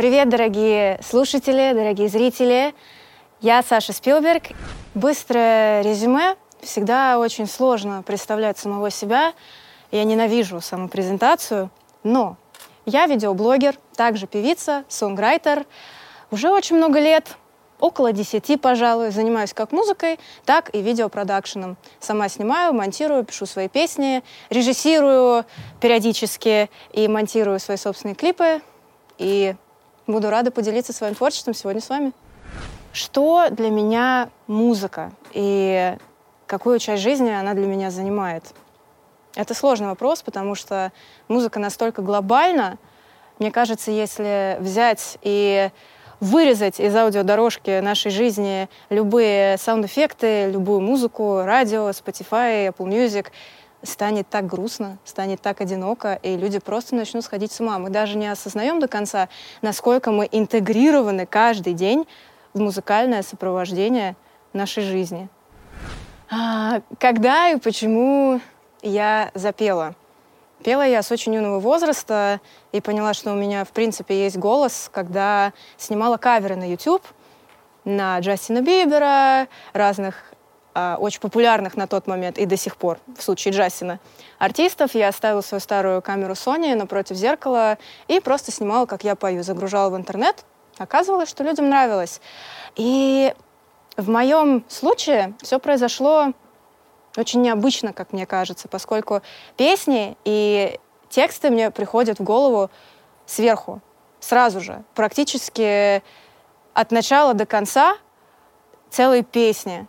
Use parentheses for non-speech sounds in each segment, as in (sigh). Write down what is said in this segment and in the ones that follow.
Привет, дорогие слушатели, дорогие зрители. Я Саша Спилберг. Быстрое резюме. Всегда очень сложно представлять самого себя. Я ненавижу самопрезентацию, но я видеоблогер, также певица, сонграйтер. Уже очень много лет, около десяти, пожалуй, занимаюсь как музыкой, так и видеопродакшеном. Сама снимаю, монтирую, пишу свои песни, режиссирую периодически и монтирую свои собственные клипы. И буду рада поделиться своим творчеством сегодня с вами. Что для меня музыка и какую часть жизни она для меня занимает? Это сложный вопрос, потому что музыка настолько глобальна. Мне кажется, если взять и вырезать из аудиодорожки нашей жизни любые саунд-эффекты, любую музыку, радио, Spotify, Apple Music, станет так грустно, станет так одиноко, и люди просто начнут сходить с ума. Мы даже не осознаем до конца, насколько мы интегрированы каждый день в музыкальное сопровождение нашей жизни. А, когда и почему я запела? Пела я с очень юного возраста и поняла, что у меня, в принципе, есть голос, когда снимала каверы на YouTube на Джастина Бибера, разных э, очень популярных на тот момент и до сих пор, в случае Джастина, артистов. Я оставила свою старую камеру Sony напротив зеркала и просто снимала, как я пою, загружала в интернет. Оказывалось, что людям нравилось. И в моем случае все произошло очень необычно, как мне кажется, поскольку песни и тексты мне приходят в голову сверху, сразу же, практически от начала до конца целой песни.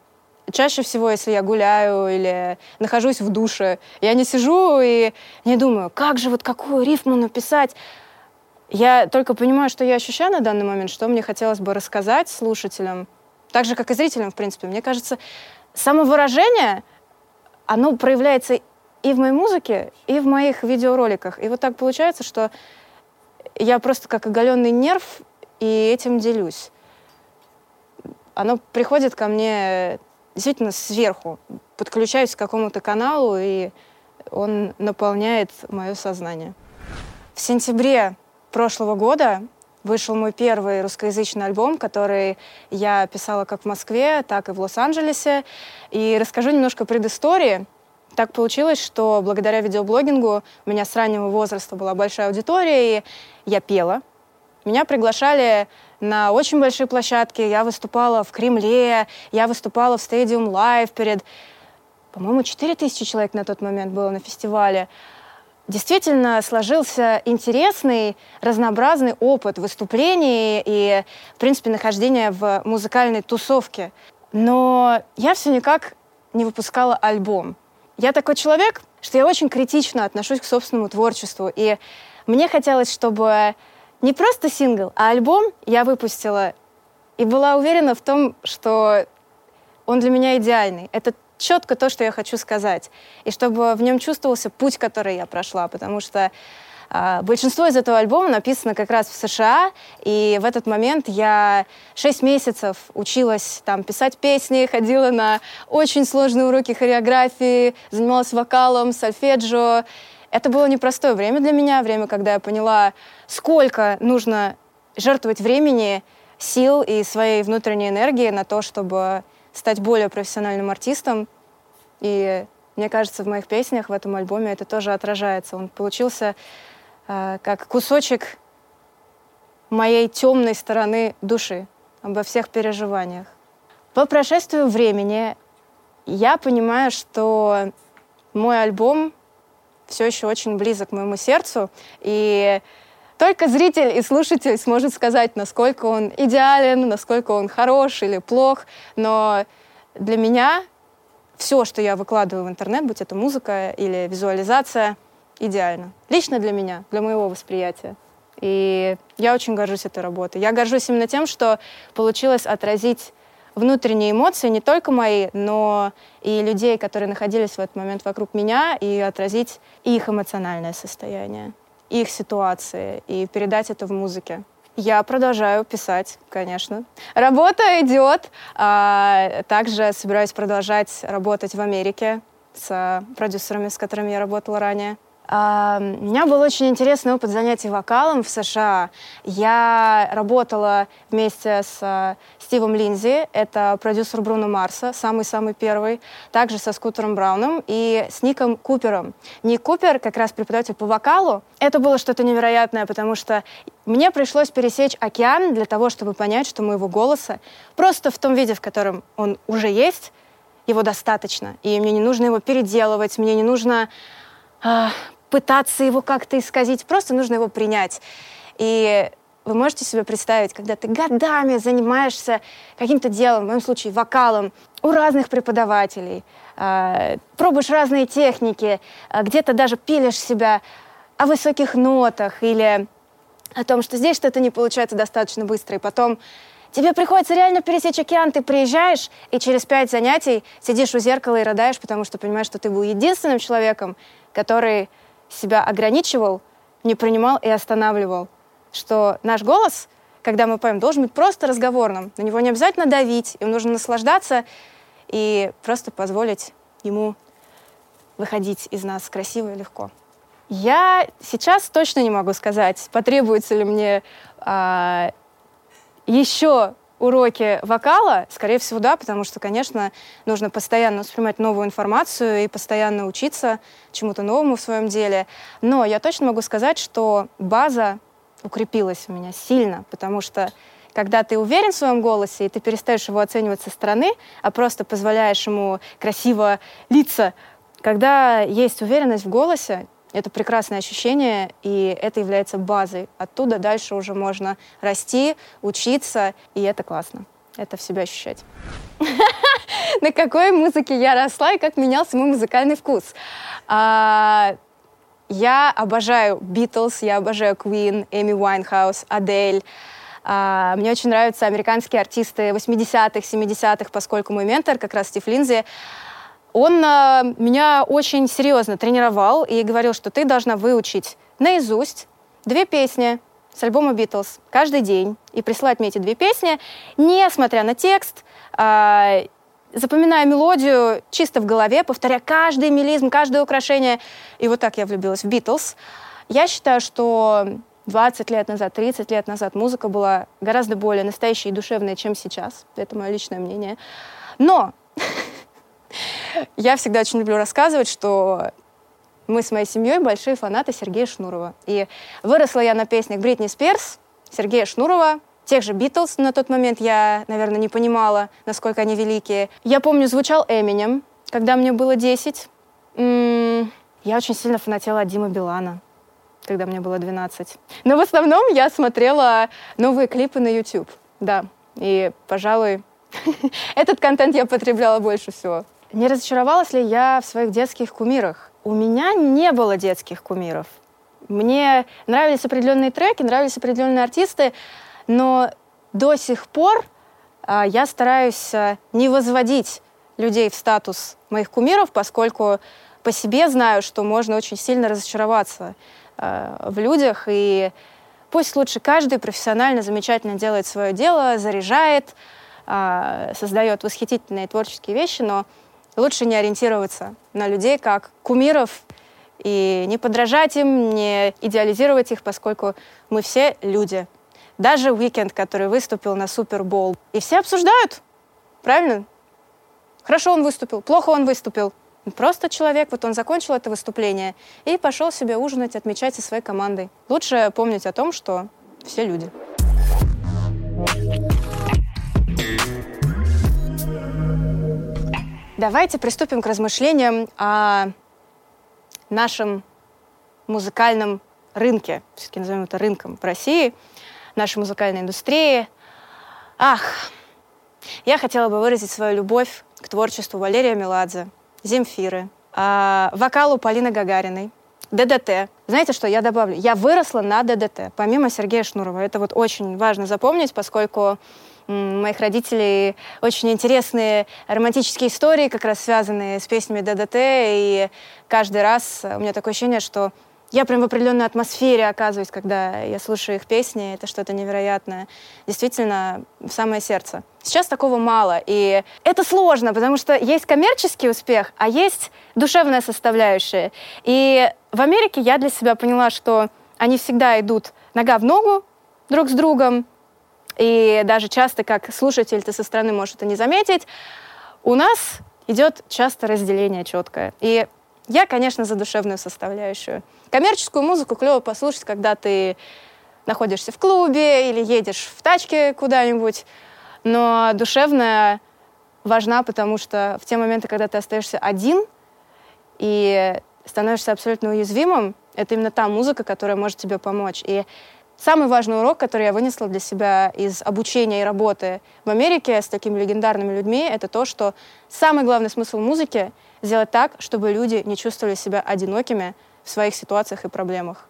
Чаще всего, если я гуляю или нахожусь в душе, я не сижу и не думаю, как же вот какую рифму написать. Я только понимаю, что я ощущаю на данный момент, что мне хотелось бы рассказать слушателям, так же, как и зрителям, в принципе. Мне кажется, самовыражение оно проявляется и в моей музыке, и в моих видеороликах. И вот так получается, что я просто как оголенный нерв и этим делюсь. Оно приходит ко мне действительно сверху. Подключаюсь к какому-то каналу, и он наполняет мое сознание. В сентябре прошлого года вышел мой первый русскоязычный альбом, который я писала как в Москве, так и в Лос-Анджелесе. И расскажу немножко предыстории. Так получилось, что благодаря видеоблогингу у меня с раннего возраста была большая аудитория, и я пела. Меня приглашали на очень большие площадки. Я выступала в Кремле, я выступала в Stadium Live перед, по-моему, 4000 человек на тот момент было на фестивале действительно сложился интересный, разнообразный опыт выступлений и, в принципе, нахождения в музыкальной тусовке. Но я все никак не выпускала альбом. Я такой человек, что я очень критично отношусь к собственному творчеству. И мне хотелось, чтобы не просто сингл, а альбом я выпустила и была уверена в том, что он для меня идеальный. Это четко то, что я хочу сказать. И чтобы в нем чувствовался путь, который я прошла, потому что Uh, большинство из этого альбома написано как раз в США, и в этот момент я шесть месяцев училась там писать песни, ходила на очень сложные уроки хореографии, занималась вокалом, сольфеджио. Это было непростое время для меня, время, когда я поняла, сколько нужно жертвовать времени, сил и своей внутренней энергии на то, чтобы стать более профессиональным артистом. И мне кажется, в моих песнях в этом альбоме это тоже отражается. Он получился э, как кусочек моей темной стороны души, обо всех переживаниях. По прошествию времени я понимаю, что мой альбом все еще очень близок моему сердцу, и только зритель и слушатель сможет сказать, насколько он идеален, насколько он хорош или плох. Но для меня все, что я выкладываю в интернет, будь это музыка или визуализация, идеально. Лично для меня, для моего восприятия. И я очень горжусь этой работой. Я горжусь именно тем, что получилось отразить внутренние эмоции, не только мои, но и людей, которые находились в этот момент вокруг меня, и отразить их эмоциональное состояние их ситуации и передать это в музыке. Я продолжаю писать, конечно. Работа идет. А, также собираюсь продолжать работать в Америке с продюсерами, с которыми я работала ранее. А, у меня был очень интересный опыт занятий вокалом в США. Я работала вместе с а, Стивом Линзи, это продюсер Бруно Марса, самый-самый первый, также со Скутером Брауном и с Ником Купером. Ник Купер, как раз преподаватель по вокалу, это было что-то невероятное, потому что мне пришлось пересечь океан для того, чтобы понять, что моего голоса просто в том виде, в котором он уже есть, его достаточно. И мне не нужно его переделывать, мне не нужно э, пытаться его как-то исказить, просто нужно его принять. И вы можете себе представить, когда ты годами занимаешься каким-то делом, в моем случае вокалом, у разных преподавателей, э, пробуешь разные техники, э, где-то даже пилишь себя о высоких нотах или о том, что здесь что-то не получается достаточно быстро, и потом тебе приходится реально пересечь океан, ты приезжаешь, и через пять занятий сидишь у зеркала и рыдаешь, потому что понимаешь, что ты был единственным человеком, который себя ограничивал, не принимал и останавливал что наш голос, когда мы поем, должен быть просто разговорным. На него не обязательно давить, им нужно наслаждаться и просто позволить ему выходить из нас красиво и легко. Я сейчас точно не могу сказать, потребуется ли мне а, еще уроки вокала, скорее всего, да, потому что, конечно, нужно постоянно воспринимать новую информацию и постоянно учиться чему-то новому в своем деле. Но я точно могу сказать, что база укрепилась у меня сильно, потому что когда ты уверен в своем голосе, и ты перестаешь его оценивать со стороны, а просто позволяешь ему красиво литься, когда есть уверенность в голосе, это прекрасное ощущение, и это является базой. Оттуда дальше уже можно расти, учиться, и это классно. Это в себя ощущать. (laughs) На какой музыке я росла и как менялся мой музыкальный вкус? А, я обожаю Битлз, я обожаю Queen, Эми Уайнхаус, Адель. Мне очень нравятся американские артисты 80-х, 70-х, поскольку мой ментор, как раз Стив Линзи, он uh, меня очень серьезно тренировал и говорил, что ты должна выучить наизусть две песни с альбома Битлз каждый день и присылать мне эти две песни, несмотря на текст, uh, запоминая мелодию чисто в голове, повторяя каждый мелизм, каждое украшение. И вот так я влюбилась в Битлз. Я считаю, что 20 лет назад, 30 лет назад музыка была гораздо более настоящей и душевной, чем сейчас. Это мое личное мнение. Но я всегда очень люблю рассказывать, что мы с моей семьей большие фанаты Сергея Шнурова. И выросла я на песнях Бритни Спирс, Сергея Шнурова, тех же Битлз на тот момент я, наверное, не понимала, насколько они великие. Я помню, звучал Эминем, когда мне было 10. М-м- я очень сильно фанатела от Димы Билана, когда мне было 12. Но в основном я смотрела новые клипы на YouTube, да. И, пожалуй, (laughs) этот контент я потребляла больше всего. Не разочаровалась ли я в своих детских кумирах? У меня не было детских кумиров. Мне нравились определенные треки, нравились определенные артисты, но до сих пор а, я стараюсь а, не возводить людей в статус моих кумиров, поскольку по себе знаю, что можно очень сильно разочароваться а, в людях. И пусть лучше каждый профессионально, замечательно делает свое дело, заряжает, создает восхитительные творческие вещи, но лучше не ориентироваться на людей как кумиров и не подражать им, не идеализировать их, поскольку мы все люди — даже Уикенд, который выступил на Супербол. И все обсуждают, правильно? Хорошо он выступил, плохо он выступил. Просто человек, вот он закончил это выступление и пошел себе ужинать, отмечать со своей командой. Лучше помнить о том, что все люди. Давайте приступим к размышлениям о нашем музыкальном рынке, все-таки назовем это рынком в России – нашей музыкальной индустрии. Ах, я хотела бы выразить свою любовь к творчеству Валерия Меладзе, Земфиры, э, вокалу Полины Гагариной, ДДТ. Знаете что, я добавлю, я выросла на ДДТ, помимо Сергея Шнурова. Это вот очень важно запомнить, поскольку моих родителей очень интересные романтические истории, как раз связанные с песнями ДДТ, и каждый раз у меня такое ощущение, что я прям в определенной атмосфере оказываюсь, когда я слушаю их песни. Это что-то невероятное. Действительно, в самое сердце. Сейчас такого мало. И это сложно, потому что есть коммерческий успех, а есть душевная составляющая. И в Америке я для себя поняла, что они всегда идут нога в ногу друг с другом. И даже часто, как слушатель, ты со стороны можешь это не заметить, у нас идет часто разделение четкое. И я, конечно, за душевную составляющую. Коммерческую музыку клево послушать, когда ты находишься в клубе или едешь в тачке куда-нибудь. Но душевная важна, потому что в те моменты, когда ты остаешься один и становишься абсолютно уязвимым, это именно та музыка, которая может тебе помочь. И самый важный урок, который я вынесла для себя из обучения и работы в Америке с такими легендарными людьми, это то, что самый главный смысл музыки сделать так, чтобы люди не чувствовали себя одинокими в своих ситуациях и проблемах.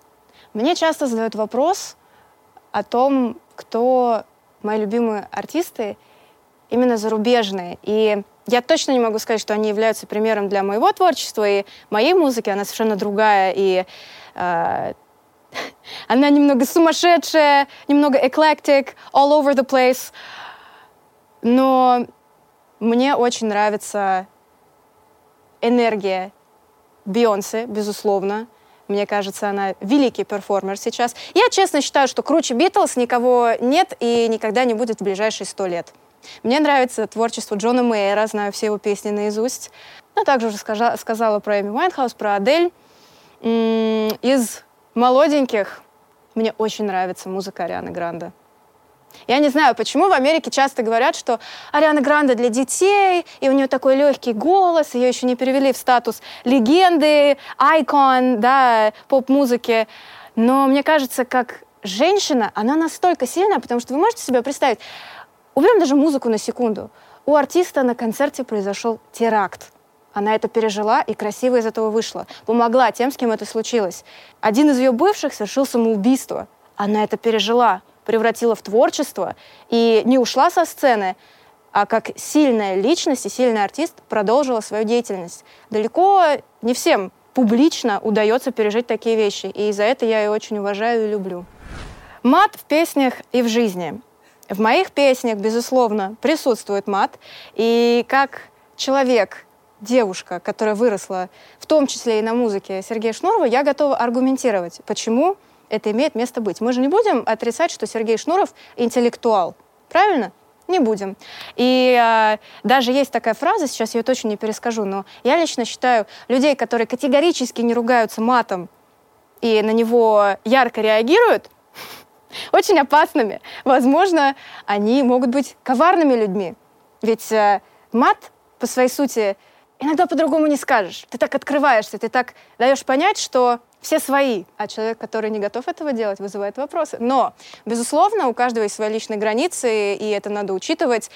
Мне часто задают вопрос о том, кто мои любимые артисты, именно зарубежные. И я точно не могу сказать, что они являются примером для моего творчества и моей музыки. Она совершенно другая, и э, она немного сумасшедшая, немного eclectic, all over the place. Но мне очень нравится энергия Бейонсе, безусловно. Мне кажется, она великий перформер сейчас. Я честно считаю, что круче Битлз никого нет и никогда не будет в ближайшие сто лет. Мне нравится творчество Джона Мейера, знаю все его песни наизусть. Но также уже сказала, сказала про Эми Уайнхаус, про Адель. Из молоденьких мне очень нравится музыка Арианы Гранде. Я не знаю, почему в Америке часто говорят, что Ариана Гранде для детей, и у нее такой легкий голос, ее еще не перевели в статус легенды, icon, да, поп-музыки. Но мне кажется, как женщина, она настолько сильная, потому что вы можете себе представить, уберем даже музыку на секунду. У артиста на концерте произошел теракт. Она это пережила и красиво из этого вышла. Помогла тем, с кем это случилось. Один из ее бывших совершил самоубийство. Она это пережила превратила в творчество и не ушла со сцены, а как сильная личность и сильный артист продолжила свою деятельность. Далеко не всем публично удается пережить такие вещи, и за это я ее очень уважаю и люблю. Мат в песнях и в жизни. В моих песнях, безусловно, присутствует мат, и как человек, девушка, которая выросла, в том числе и на музыке Сергея Шнурова, я готова аргументировать, почему это имеет место быть. Мы же не будем отрицать, что Сергей Шнуров интеллектуал. Правильно? Не будем. И э, даже есть такая фраза, сейчас ее точно не перескажу, но я лично считаю людей, которые категорически не ругаются матом и на него ярко реагируют, (laughs) очень опасными. Возможно, они могут быть коварными людьми. Ведь э, мат по своей сути иногда по-другому не скажешь. Ты так открываешься, ты так даешь понять, что все свои, а человек, который не готов этого делать, вызывает вопросы. Но, безусловно, у каждого есть свои личные границы, и это надо учитывать.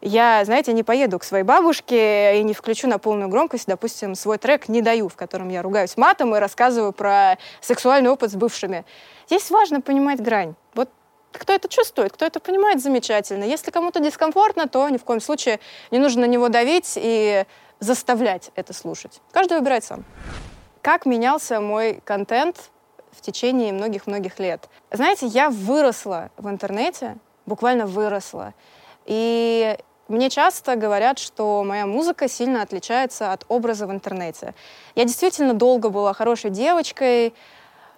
Я, знаете, не поеду к своей бабушке и не включу на полную громкость, допустим, свой трек «Не даю», в котором я ругаюсь матом и рассказываю про сексуальный опыт с бывшими. Здесь важно понимать грань. Вот кто это чувствует, кто это понимает, замечательно. Если кому-то дискомфортно, то ни в коем случае не нужно на него давить и заставлять это слушать. Каждый выбирает сам. Как менялся мой контент в течение многих-многих лет? Знаете, я выросла в интернете, буквально выросла. И мне часто говорят, что моя музыка сильно отличается от образа в интернете. Я действительно долго была хорошей девочкой,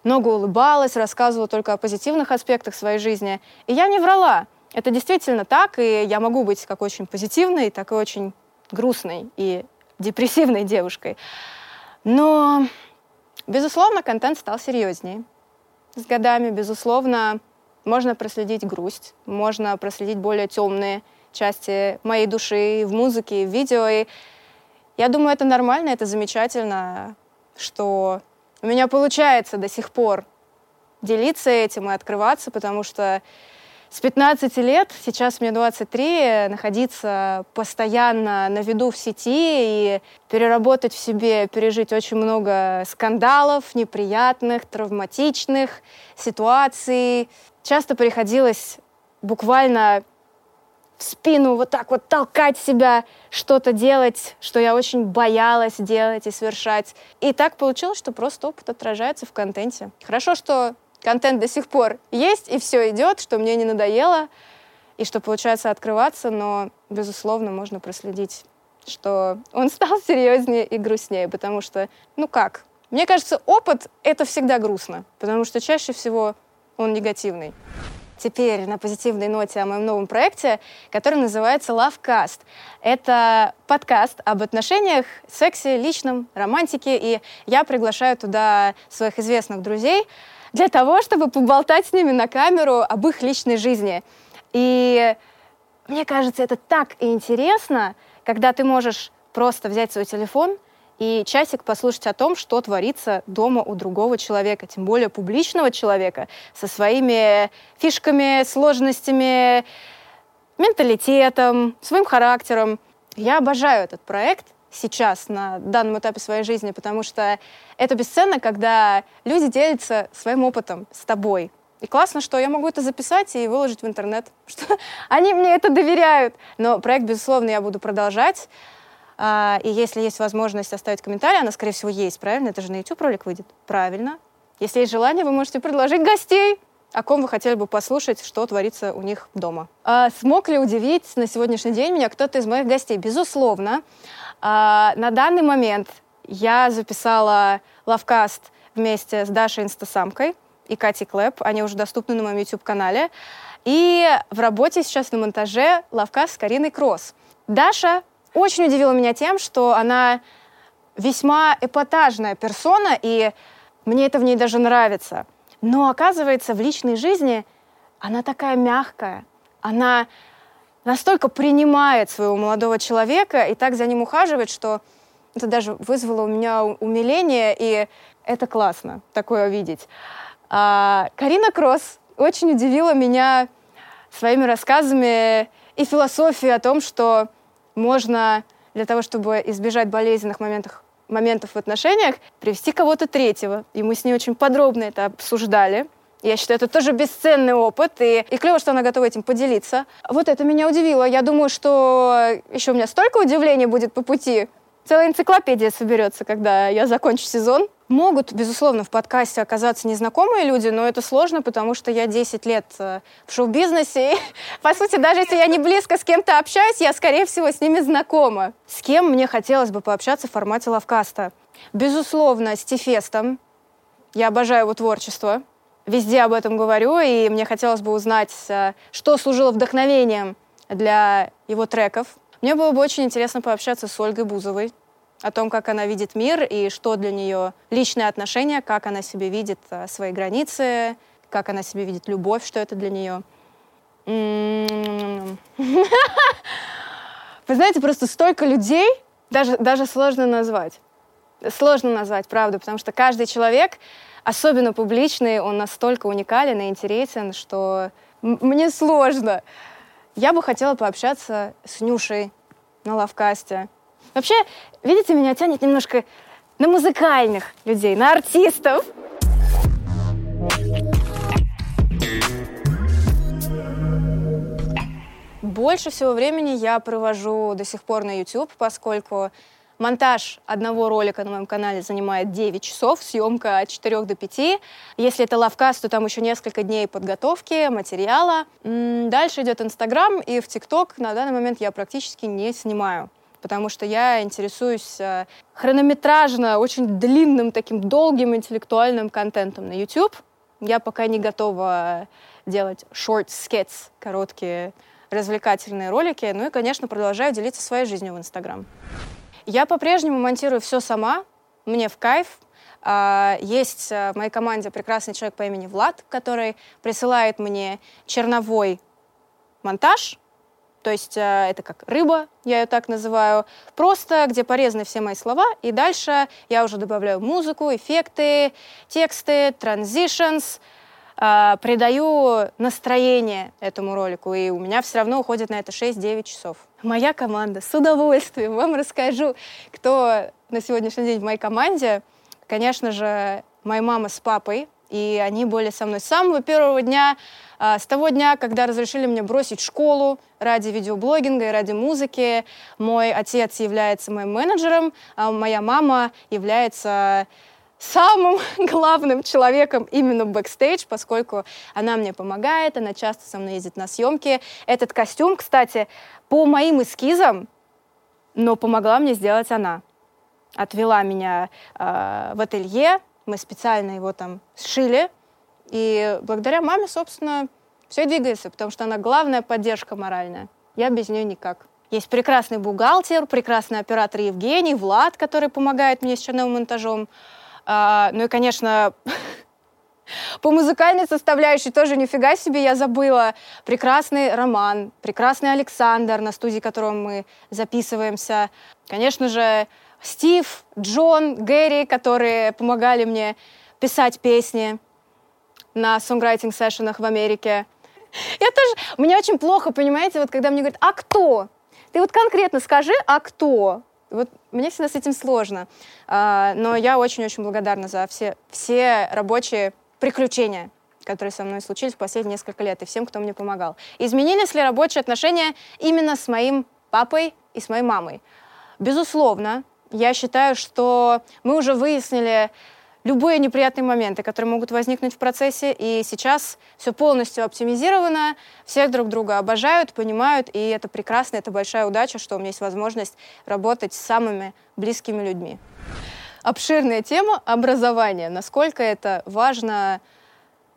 много улыбалась, рассказывала только о позитивных аспектах своей жизни. И я не врала. Это действительно так, и я могу быть как очень позитивной, так и очень грустной и депрессивной девушкой. Но, безусловно, контент стал серьезнее с годами. Безусловно, можно проследить грусть, можно проследить более темные части моей души в музыке, в видео. И я думаю, это нормально, это замечательно, что у меня получается до сих пор делиться этим и открываться, потому что с 15 лет, сейчас мне 23, находиться постоянно на виду в сети и переработать в себе, пережить очень много скандалов, неприятных, травматичных ситуаций. Часто приходилось буквально в спину вот так вот толкать себя, что-то делать, что я очень боялась делать и совершать. И так получилось, что просто опыт отражается в контенте. Хорошо, что контент до сих пор есть, и все идет, что мне не надоело, и что получается открываться, но, безусловно, можно проследить, что он стал (laughs) серьезнее и грустнее, потому что, ну как, мне кажется, опыт — это всегда грустно, потому что чаще всего он негативный. Теперь на позитивной ноте о моем новом проекте, который называется Lovecast. Это подкаст об отношениях, сексе, личном, романтике, и я приглашаю туда своих известных друзей для того, чтобы поболтать с ними на камеру об их личной жизни. И мне кажется, это так интересно, когда ты можешь просто взять свой телефон — и часик послушать о том, что творится дома у другого человека, тем более публичного человека, со своими фишками, сложностями, менталитетом, своим характером. Я обожаю этот проект сейчас, на данном этапе своей жизни, потому что это бесценно, когда люди делятся своим опытом с тобой. И классно, что я могу это записать и выложить в интернет, (laughs) что они мне это доверяют. Но проект, безусловно, я буду продолжать. А, и если есть возможность оставить комментарий, она, скорее всего, есть, правильно? Это же на YouTube ролик выйдет. Правильно. Если есть желание, вы можете предложить гостей, о ком вы хотели бы послушать, что творится у них дома. А смог ли удивить на сегодняшний день меня кто-то из моих гостей? Безусловно. А, на данный момент я записала лавкаст вместе с Дашей Инстасамкой и Катей Клэп. Они уже доступны на моем YouTube-канале. И в работе сейчас на монтаже лавкаст с Кариной Кросс. Даша очень удивила меня тем, что она весьма эпатажная персона, и мне это в ней даже нравится. Но оказывается, в личной жизни она такая мягкая, она настолько принимает своего молодого человека и так за ним ухаживает, что это даже вызвало у меня умиление, и это классно такое видеть. А, Карина Кросс очень удивила меня своими рассказами и философией о том, что можно для того, чтобы избежать болезненных моментов, моментов в отношениях, привести кого-то третьего. И мы с ней очень подробно это обсуждали. Я считаю, это тоже бесценный опыт, и, и клево, что она готова этим поделиться. Вот это меня удивило. Я думаю, что еще у меня столько удивлений будет по пути. Целая энциклопедия соберется, когда я закончу сезон. Могут, безусловно, в подкасте оказаться незнакомые люди, но это сложно, потому что я 10 лет э, в шоу-бизнесе. И, (laughs) по сути, даже если я не близко с кем-то общаюсь, я, скорее всего, с ними знакома. С кем мне хотелось бы пообщаться в формате лавкаста? Безусловно, с Тифестом. Я обожаю его творчество. Везде об этом говорю, и мне хотелось бы узнать, э, что служило вдохновением для его треков. Мне было бы очень интересно пообщаться с Ольгой Бузовой, о том, как она видит мир и что для нее личные отношения, как она себе видит а, свои границы, как она себе видит любовь, что это для нее. Вы знаете, просто столько людей, даже, даже сложно назвать. Сложно назвать, правда, потому что каждый человек, особенно публичный, он настолько уникален и интересен, что мне сложно. Я бы хотела пообщаться с Нюшей на лавкасте, Вообще, видите, меня тянет немножко на музыкальных людей, на артистов. Больше всего времени я провожу до сих пор на YouTube, поскольку монтаж одного ролика на моем канале занимает 9 часов, съемка от 4 до 5. Если это лавкаст, то там еще несколько дней подготовки, материала. Дальше идет Инстаграм, и в ТикТок на данный момент я практически не снимаю потому что я интересуюсь э, хронометражно, очень длинным, таким долгим интеллектуальным контентом на YouTube. Я пока не готова делать short skits, короткие развлекательные ролики. Ну и, конечно, продолжаю делиться своей жизнью в Инстаграм. Я по-прежнему монтирую все сама, мне в кайф. А, есть э, в моей команде прекрасный человек по имени Влад, который присылает мне черновой монтаж, то есть э, это как рыба, я ее так называю, просто где порезаны все мои слова, и дальше я уже добавляю музыку, эффекты, тексты, transitions, э, придаю настроение этому ролику, и у меня все равно уходит на это 6-9 часов. Моя команда, с удовольствием вам расскажу, кто на сегодняшний день в моей команде. Конечно же, моя мама с папой, и они были со мной с самого первого дня, а, с того дня, когда разрешили мне бросить школу ради видеоблогинга и ради музыки. Мой отец является моим менеджером, а моя мама является самым (laughs) главным человеком именно бэкстейдж, поскольку она мне помогает, она часто со мной ездит на съемки. Этот костюм, кстати, по моим эскизам, но помогла мне сделать она. Отвела меня э, в ателье, мы специально его там сшили, и благодаря маме, собственно, все двигается, потому что она главная поддержка моральная. Я без нее никак. Есть прекрасный бухгалтер, прекрасный оператор Евгений, Влад, который помогает мне с черновым монтажом. А, ну и, конечно, (laughs) по музыкальной составляющей тоже нифига себе я забыла. Прекрасный Роман, прекрасный Александр, на студии которого мы записываемся. Конечно же, Стив, Джон, Гэри, которые помогали мне писать песни на сонграйтинг-сессионах в Америке. Я тоже... Мне очень плохо, понимаете, вот когда мне говорят, а кто? Ты вот конкретно скажи, а кто? Вот мне всегда с этим сложно. А, но я очень-очень благодарна за все, все рабочие приключения, которые со мной случились в последние несколько лет, и всем, кто мне помогал. Изменились ли рабочие отношения именно с моим папой и с моей мамой? Безусловно. Я считаю, что мы уже выяснили любые неприятные моменты, которые могут возникнуть в процессе. И сейчас все полностью оптимизировано, все друг друга обожают, понимают, и это прекрасно, это большая удача, что у меня есть возможность работать с самыми близкими людьми. Обширная тема образования. Насколько это важно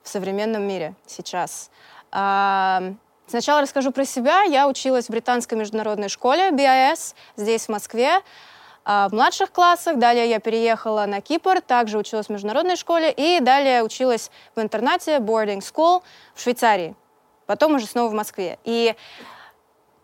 в современном мире сейчас. А, сначала расскажу про себя. Я училась в британской международной школе BIS здесь, в Москве. А в младших классах. Далее я переехала на Кипр, также училась в международной школе. И далее училась в интернате boarding school в Швейцарии. Потом уже снова в Москве. И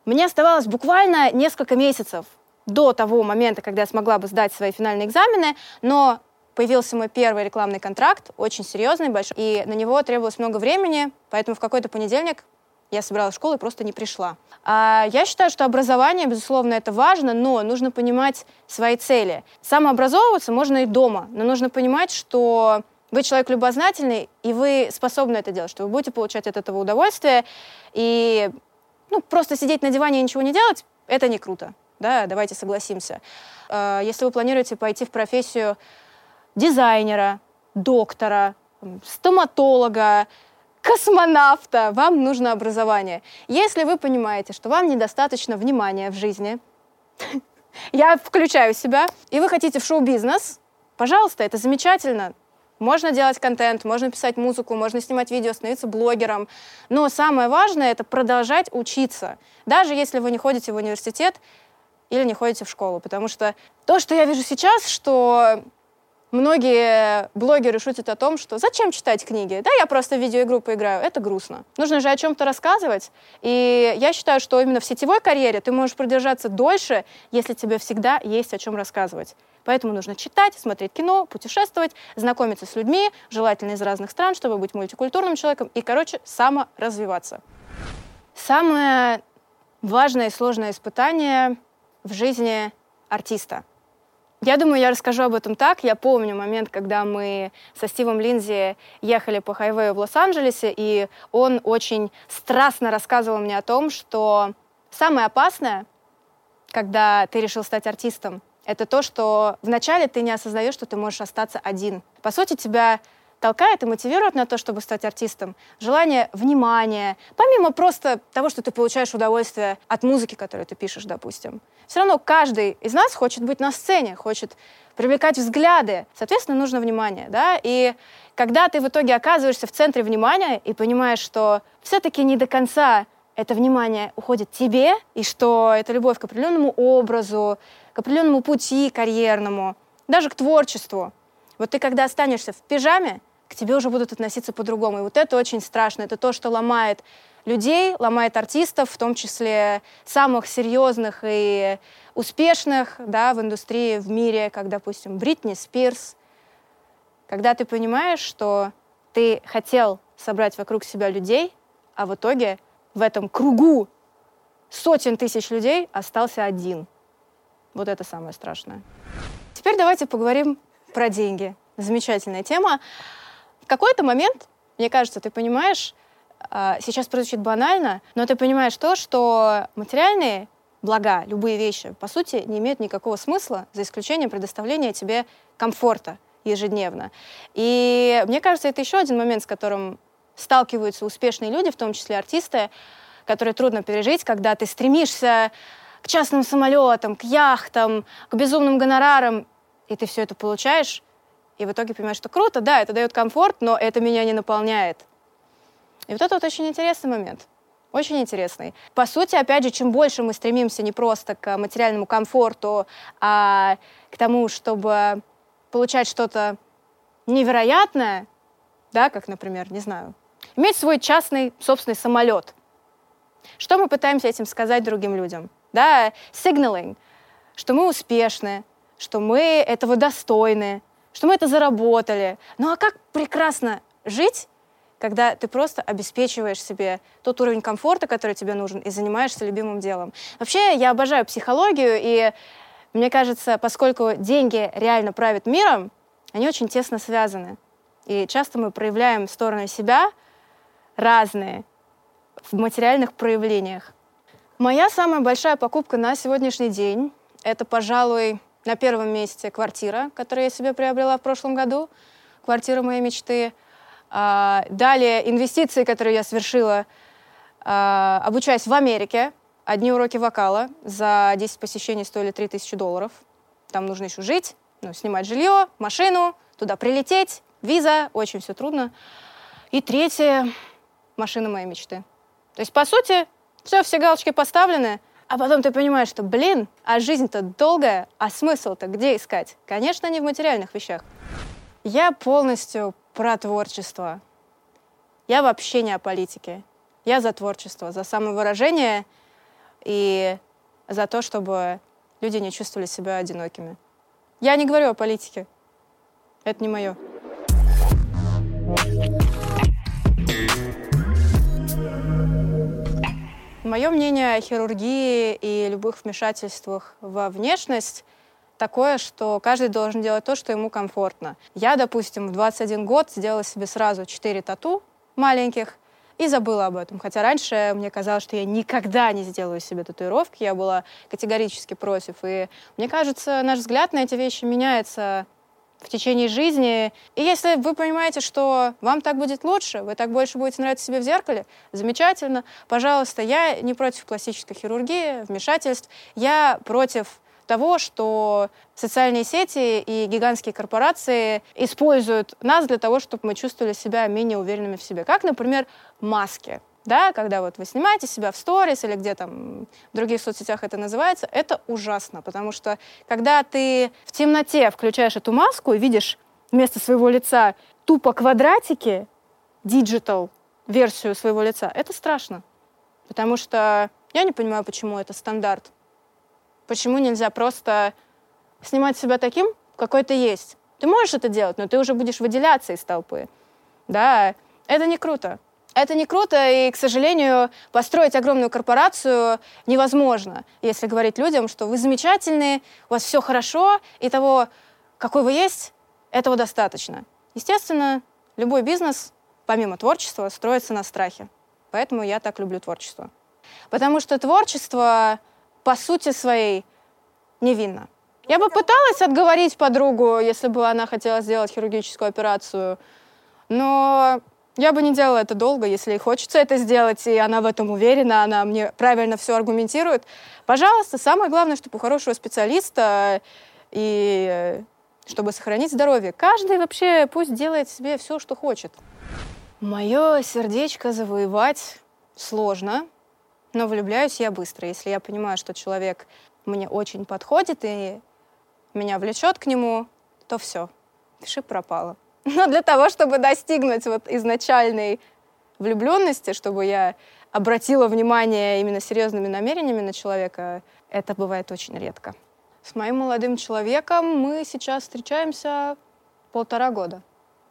мне оставалось буквально несколько месяцев до того момента, когда я смогла бы сдать свои финальные экзамены, но появился мой первый рекламный контракт, очень серьезный, большой, и на него требовалось много времени, поэтому в какой-то понедельник я собиралась в школу и просто не пришла. А я считаю, что образование, безусловно, это важно, но нужно понимать свои цели. Самообразовываться можно и дома, но нужно понимать, что вы человек любознательный, и вы способны это делать, что вы будете получать от этого удовольствие. И ну, просто сидеть на диване и ничего не делать, это не круто. Да, давайте согласимся. А, если вы планируете пойти в профессию дизайнера, доктора, стоматолога, космонавта, вам нужно образование. Если вы понимаете, что вам недостаточно внимания в жизни, (laughs) я включаю себя, и вы хотите в шоу-бизнес, пожалуйста, это замечательно. Можно делать контент, можно писать музыку, можно снимать видео, становиться блогером. Но самое важное — это продолжать учиться. Даже если вы не ходите в университет или не ходите в школу. Потому что то, что я вижу сейчас, что Многие блогеры шутят о том, что зачем читать книги? Да, я просто в видеоигру поиграю. Это грустно. Нужно же о чем-то рассказывать. И я считаю, что именно в сетевой карьере ты можешь продержаться дольше, если тебе всегда есть о чем рассказывать. Поэтому нужно читать, смотреть кино, путешествовать, знакомиться с людьми, желательно из разных стран, чтобы быть мультикультурным человеком и, короче, саморазвиваться. Самое важное и сложное испытание в жизни артиста — я думаю, я расскажу об этом так. Я помню момент, когда мы со Стивом Линдзи ехали по хайвею в Лос-Анджелесе, и он очень страстно рассказывал мне о том, что самое опасное, когда ты решил стать артистом, это то, что вначале ты не осознаешь, что ты можешь остаться один. По сути, тебя толкает и мотивирует на то, чтобы стать артистом. Желание внимания, помимо просто того, что ты получаешь удовольствие от музыки, которую ты пишешь, допустим. Все равно каждый из нас хочет быть на сцене, хочет привлекать взгляды. Соответственно, нужно внимание, да, и когда ты в итоге оказываешься в центре внимания и понимаешь, что все-таки не до конца это внимание уходит тебе, и что это любовь к определенному образу, к определенному пути карьерному, даже к творчеству. Вот ты когда останешься в пижаме, к тебе уже будут относиться по-другому. И вот это очень страшно. Это то, что ломает людей, ломает артистов, в том числе самых серьезных и успешных да, в индустрии, в мире, как, допустим, Бритни Спирс. Когда ты понимаешь, что ты хотел собрать вокруг себя людей, а в итоге в этом кругу сотен тысяч людей остался один. Вот это самое страшное. Теперь давайте поговорим про деньги. Замечательная тема. В какой-то момент, мне кажется, ты понимаешь, а, сейчас прозвучит банально, но ты понимаешь то, что материальные блага, любые вещи, по сути, не имеют никакого смысла, за исключением предоставления тебе комфорта ежедневно. И мне кажется, это еще один момент, с которым сталкиваются успешные люди, в том числе артисты, которые трудно пережить, когда ты стремишься к частным самолетам, к яхтам, к безумным гонорарам, и ты все это получаешь, и в итоге понимаешь, что круто, да, это дает комфорт, но это меня не наполняет. И вот это вот очень интересный момент. Очень интересный. По сути, опять же, чем больше мы стремимся не просто к материальному комфорту, а к тому, чтобы получать что-то невероятное, да, как, например, не знаю, иметь свой частный собственный самолет. Что мы пытаемся этим сказать другим людям? Да, signaling, что мы успешны, что мы этого достойны, что мы это заработали. Ну а как прекрасно жить, когда ты просто обеспечиваешь себе тот уровень комфорта, который тебе нужен, и занимаешься любимым делом. Вообще, я обожаю психологию, и мне кажется, поскольку деньги реально правят миром, они очень тесно связаны. И часто мы проявляем стороны себя разные в материальных проявлениях. Моя самая большая покупка на сегодняшний день — это, пожалуй, на первом месте квартира, которую я себе приобрела в прошлом году, квартира моей мечты. А, далее инвестиции, которые я совершила, а, обучаясь в Америке. Одни уроки вокала за 10 посещений стоили 3000 долларов. Там нужно еще жить, ну, снимать жилье, машину, туда прилететь, виза, очень все трудно. И третье — машина моей мечты. То есть, по сути, все, все галочки поставлены, а потом ты понимаешь, что, блин, а жизнь-то долгая, а смысл-то где искать? Конечно, не в материальных вещах. Я полностью про творчество. Я вообще не о политике. Я за творчество, за самовыражение и за то, чтобы люди не чувствовали себя одинокими. Я не говорю о политике. Это не мое. Мое мнение о хирургии и любых вмешательствах во внешность такое, что каждый должен делать то, что ему комфортно. Я, допустим, в 21 год сделала себе сразу 4 тату маленьких и забыла об этом. Хотя раньше мне казалось, что я никогда не сделаю себе татуировки, я была категорически против. И мне кажется, наш взгляд на эти вещи меняется в течение жизни. И если вы понимаете, что вам так будет лучше, вы так больше будете нравиться себе в зеркале, замечательно. Пожалуйста, я не против пластической хирургии, вмешательств. Я против того, что социальные сети и гигантские корпорации используют нас для того, чтобы мы чувствовали себя менее уверенными в себе. Как, например, маски да, когда вот вы снимаете себя в сторис или где там в других соцсетях это называется, это ужасно, потому что когда ты в темноте включаешь эту маску и видишь вместо своего лица тупо квадратики, digital версию своего лица, это страшно, потому что я не понимаю, почему это стандарт. Почему нельзя просто снимать себя таким, какой ты есть? Ты можешь это делать, но ты уже будешь выделяться из толпы. Да, это не круто. Это не круто, и, к сожалению, построить огромную корпорацию невозможно, если говорить людям, что вы замечательные, у вас все хорошо, и того, какой вы есть, этого достаточно. Естественно, любой бизнес, помимо творчества, строится на страхе. Поэтому я так люблю творчество. Потому что творчество, по сути своей, невинно. Я бы пыталась отговорить подругу, если бы она хотела сделать хирургическую операцию, но я бы не делала это долго, если ей хочется это сделать, и она в этом уверена, она мне правильно все аргументирует. Пожалуйста, самое главное, чтобы у хорошего специалиста и э, чтобы сохранить здоровье. Каждый вообще пусть делает себе все, что хочет. Мое сердечко завоевать сложно, но влюбляюсь я быстро. Если я понимаю, что человек мне очень подходит и меня влечет к нему, то все, пиши пропало. Но для того, чтобы достигнуть вот изначальной влюбленности, чтобы я обратила внимание именно серьезными намерениями на человека, это бывает очень редко. С моим молодым человеком мы сейчас встречаемся полтора года.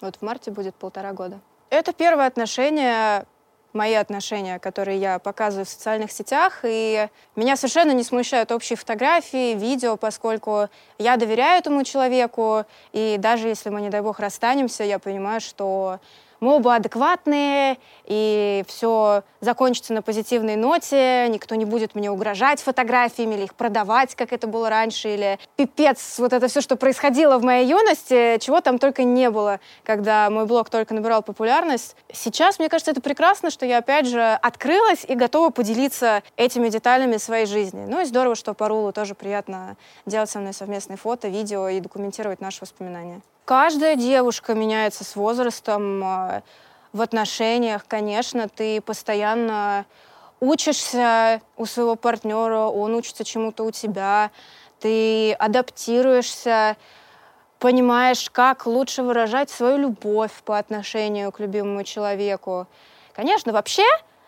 Вот в марте будет полтора года. Это первое отношение мои отношения, которые я показываю в социальных сетях, и меня совершенно не смущают общие фотографии, видео, поскольку я доверяю этому человеку, и даже если мы, не дай бог, расстанемся, я понимаю, что мы оба адекватные, и все закончится на позитивной ноте, никто не будет мне угрожать фотографиями или их продавать, как это было раньше, или пипец, вот это все, что происходило в моей юности, чего там только не было, когда мой блог только набирал популярность. Сейчас, мне кажется, это прекрасно, что я, опять же, открылась и готова поделиться этими деталями своей жизни. Ну и здорово, что Парулу тоже приятно делать со мной совместные фото, видео и документировать наши воспоминания. Каждая девушка меняется с возрастом а, в отношениях. Конечно, ты постоянно учишься у своего партнера, он учится чему-то у тебя, ты адаптируешься, понимаешь, как лучше выражать свою любовь по отношению к любимому человеку. Конечно, вообще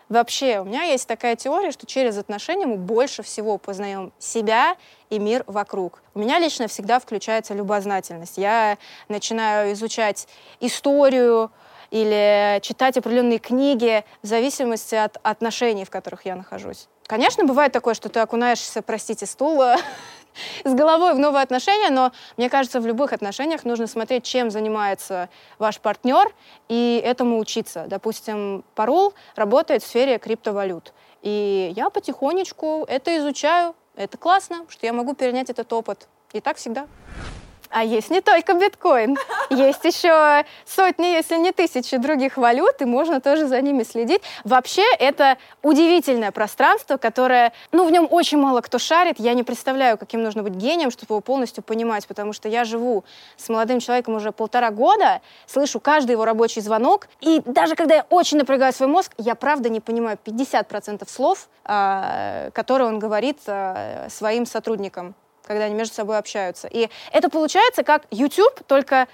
Вообще, у меня есть такая теория, что через отношения мы больше всего познаем себя и мир вокруг. У меня лично всегда включается любознательность. Я начинаю изучать историю или читать определенные книги в зависимости от отношений, в которых я нахожусь. Конечно, бывает такое, что ты окунаешься, простите, стула (laughs) с головой в новые отношения, но мне кажется, в любых отношениях нужно смотреть, чем занимается ваш партнер, и этому учиться. Допустим, Парул работает в сфере криптовалют. И я потихонечку это изучаю. Это классно, что я могу перенять этот опыт. И так всегда. А есть не только биткоин, есть еще сотни, если не тысячи других валют, и можно тоже за ними следить. Вообще, это удивительное пространство, которое, ну, в нем очень мало кто шарит. Я не представляю, каким нужно быть гением, чтобы его полностью понимать, потому что я живу с молодым человеком уже полтора года, слышу каждый его рабочий звонок, и даже когда я очень напрягаю свой мозг, я правда не понимаю 50% слов, а, которые он говорит а, своим сотрудникам когда они между собой общаются. И это получается как YouTube, только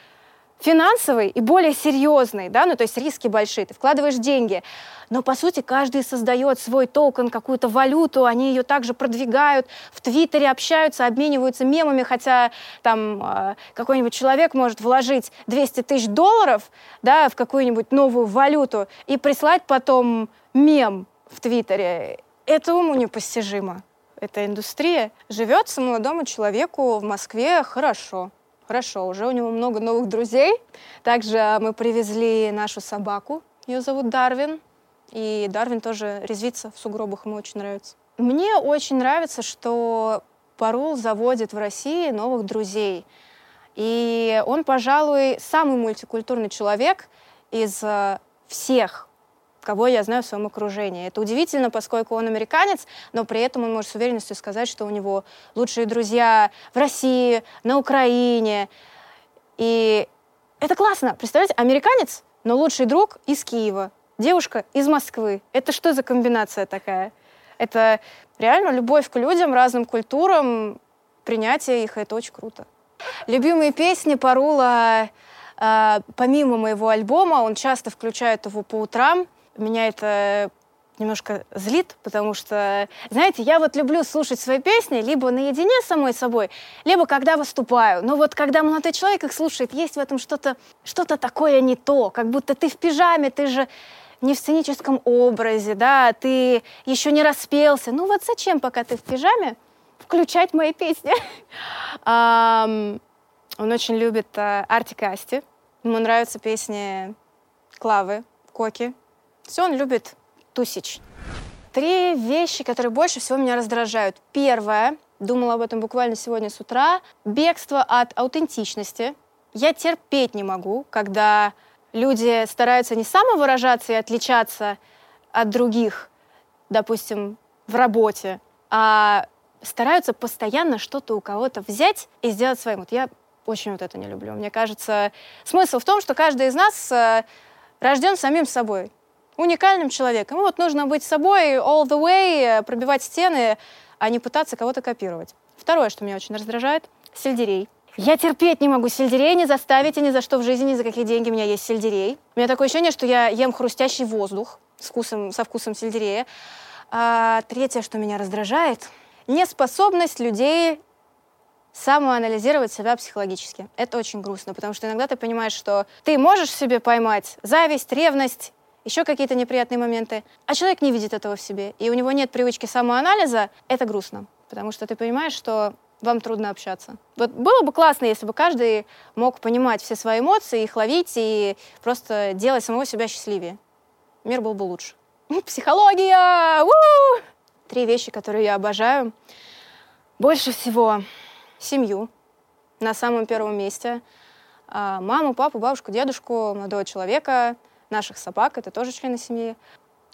финансовый и более серьезный, да, ну то есть риски большие, ты вкладываешь деньги, но по сути каждый создает свой токен, какую-то валюту, они ее также продвигают, в Твиттере общаются, обмениваются мемами, хотя там э, какой-нибудь человек может вложить 200 тысяч долларов, да, в какую-нибудь новую валюту и прислать потом мем в Твиттере. Это уму непостижимо эта индустрия. Живется молодому человеку в Москве хорошо. Хорошо, уже у него много новых друзей. Также мы привезли нашу собаку, ее зовут Дарвин. И Дарвин тоже резвится в сугробах, ему очень нравится. Мне очень нравится, что Парул заводит в России новых друзей. И он, пожалуй, самый мультикультурный человек из э, всех кого я знаю в своем окружении. Это удивительно, поскольку он американец, но при этом он может с уверенностью сказать, что у него лучшие друзья в России, на Украине. И это классно. Представляете, американец, но лучший друг из Киева, девушка из Москвы. Это что за комбинация такая? Это реально любовь к людям, разным культурам, принятие их, это очень круто. Любимые песни Парула, э, помимо моего альбома, он часто включает его по утрам. Меня это немножко злит, потому что, знаете, я вот люблю слушать свои песни либо наедине с самой собой, либо когда выступаю. Но вот когда молодой человек их слушает, есть в этом что-то что такое не то, как будто ты в пижаме, ты же не в сценическом образе, да, ты еще не распелся. Ну вот зачем, пока ты в пижаме, включать мои песни? (laughs) Он очень любит э, Артик Асти. Ему нравятся песни Клавы, Коки, все он любит тусич. Три вещи, которые больше всего меня раздражают. Первое, думала об этом буквально сегодня с утра, бегство от аутентичности. Я терпеть не могу, когда люди стараются не самовыражаться и отличаться от других, допустим, в работе, а стараются постоянно что-то у кого-то взять и сделать своим. Вот я очень вот это не люблю. Мне кажется, смысл в том, что каждый из нас э, рожден самим собой уникальным человеком. И вот нужно быть собой all the way, пробивать стены, а не пытаться кого-то копировать. Второе, что меня очень раздражает, сельдерей. Я терпеть не могу сельдерей, не заставить и ни за что в жизни, ни за какие деньги у меня есть сельдерей. У меня такое ощущение, что я ем хрустящий воздух с вкусом, со вкусом сельдерея. А третье, что меня раздражает, неспособность людей самоанализировать себя психологически. Это очень грустно, потому что иногда ты понимаешь, что ты можешь себе поймать зависть, ревность еще какие-то неприятные моменты, а человек не видит этого в себе, и у него нет привычки самоанализа, это грустно, потому что ты понимаешь, что вам трудно общаться. Вот было бы классно, если бы каждый мог понимать все свои эмоции, их ловить и просто делать самого себя счастливее. Мир был бы лучше. (laughs) Психология! У-у-у! Три вещи, которые я обожаю. Больше всего семью на самом первом месте. А, маму, папу, бабушку, дедушку, молодого человека, наших собак, это тоже члены семьи.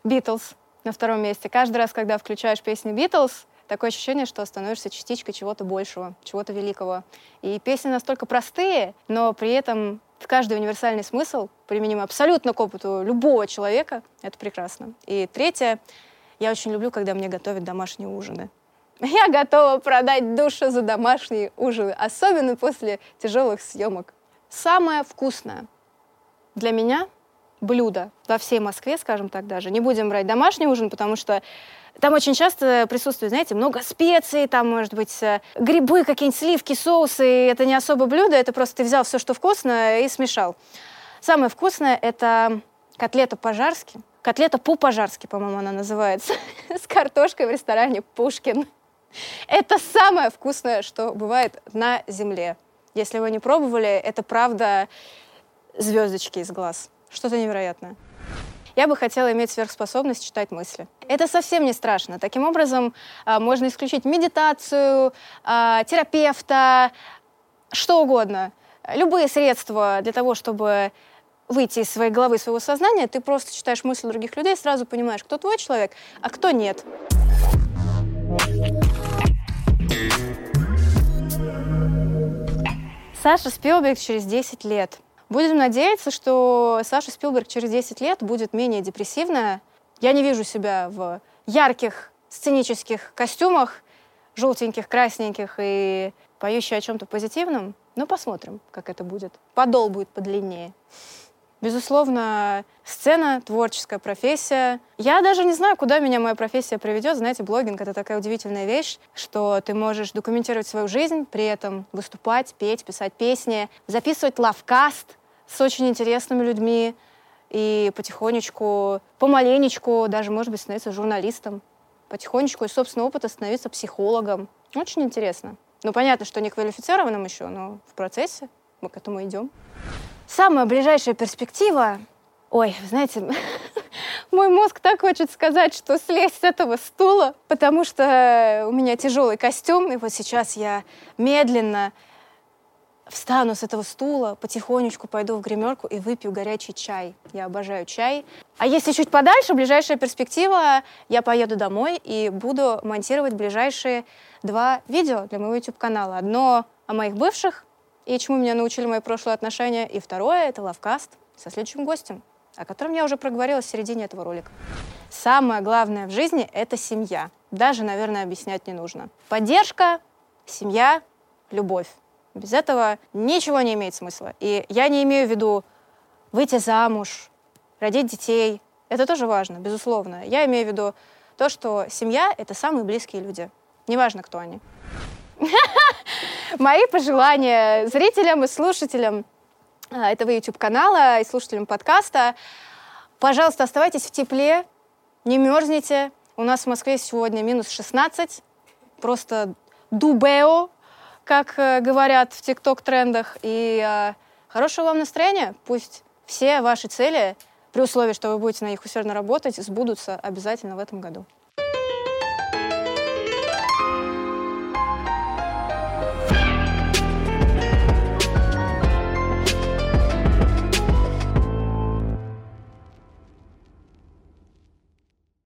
Битлз на втором месте. Каждый раз, когда включаешь песню Битлз, такое ощущение, что становишься частичкой чего-то большего, чего-то великого. И песни настолько простые, но при этом каждый универсальный смысл, применим абсолютно к опыту любого человека, это прекрасно. И третье, я очень люблю, когда мне готовят домашние ужины. (laughs) Я готова продать душу за домашние ужины, особенно после тяжелых съемок. Самое вкусное для меня блюдо во всей Москве, скажем так даже. Не будем брать домашний ужин, потому что там очень часто присутствует, знаете, много специй, там, может быть, э, грибы, какие-нибудь сливки, соусы. И это не особо блюдо, это просто ты взял все, что вкусно, и смешал. Самое вкусное — это котлета по-жарски. Котлета по-пожарски, по-моему, она называется. (laughs) С картошкой в ресторане «Пушкин». Это самое вкусное, что бывает на земле. Если вы не пробовали, это правда звездочки из глаз. Что-то невероятное. Я бы хотела иметь сверхспособность читать мысли. Это совсем не страшно. Таким образом, а, можно исключить медитацию, а, терапевта, что угодно. Любые средства для того, чтобы выйти из своей головы, своего сознания, ты просто читаешь мысли других людей, сразу понимаешь, кто твой человек, а кто нет. Саша Спилберг через 10 лет – Будем надеяться, что Саша Спилберг через 10 лет будет менее депрессивная. Я не вижу себя в ярких сценических костюмах, желтеньких, красненьких и поющей о чем-то позитивном. Ну, посмотрим, как это будет. Подол будет подлиннее. Безусловно, сцена, творческая профессия. Я даже не знаю, куда меня моя профессия приведет. Знаете, блогинг — это такая удивительная вещь, что ты можешь документировать свою жизнь, при этом выступать, петь, писать песни, записывать лавкаст — с очень интересными людьми и потихонечку, помаленечку даже, может быть, становиться журналистом, потихонечку из собственного опыта становиться психологом. Очень интересно. Ну, понятно, что не квалифицированным еще, но в процессе мы к этому идем. Самая ближайшая перспектива... Ой, знаете, (laughs) мой мозг так хочет сказать, что слезть с этого стула, потому что у меня тяжелый костюм, и вот сейчас я медленно встану с этого стула, потихонечку пойду в гримерку и выпью горячий чай. Я обожаю чай. А если чуть подальше, ближайшая перспектива, я поеду домой и буду монтировать ближайшие два видео для моего YouTube-канала. Одно о моих бывших и чему меня научили мои прошлые отношения, и второе — это лавкаст со следующим гостем, о котором я уже проговорила в середине этого ролика. Самое главное в жизни — это семья. Даже, наверное, объяснять не нужно. Поддержка, семья, любовь. Без этого ничего не имеет смысла. И я не имею в виду выйти замуж, родить детей. Это тоже важно, безусловно. Я имею в виду то, что семья — это самые близкие люди. Неважно, кто они. (laughs) Мои пожелания зрителям и слушателям а, этого YouTube-канала и слушателям подкаста. Пожалуйста, оставайтесь в тепле, не мерзните. У нас в Москве сегодня минус 16. Просто дубео, как э, говорят в ТикТок-трендах. И э, хорошего вам настроения. Пусть все ваши цели, при условии, что вы будете на них усердно работать, сбудутся обязательно в этом году.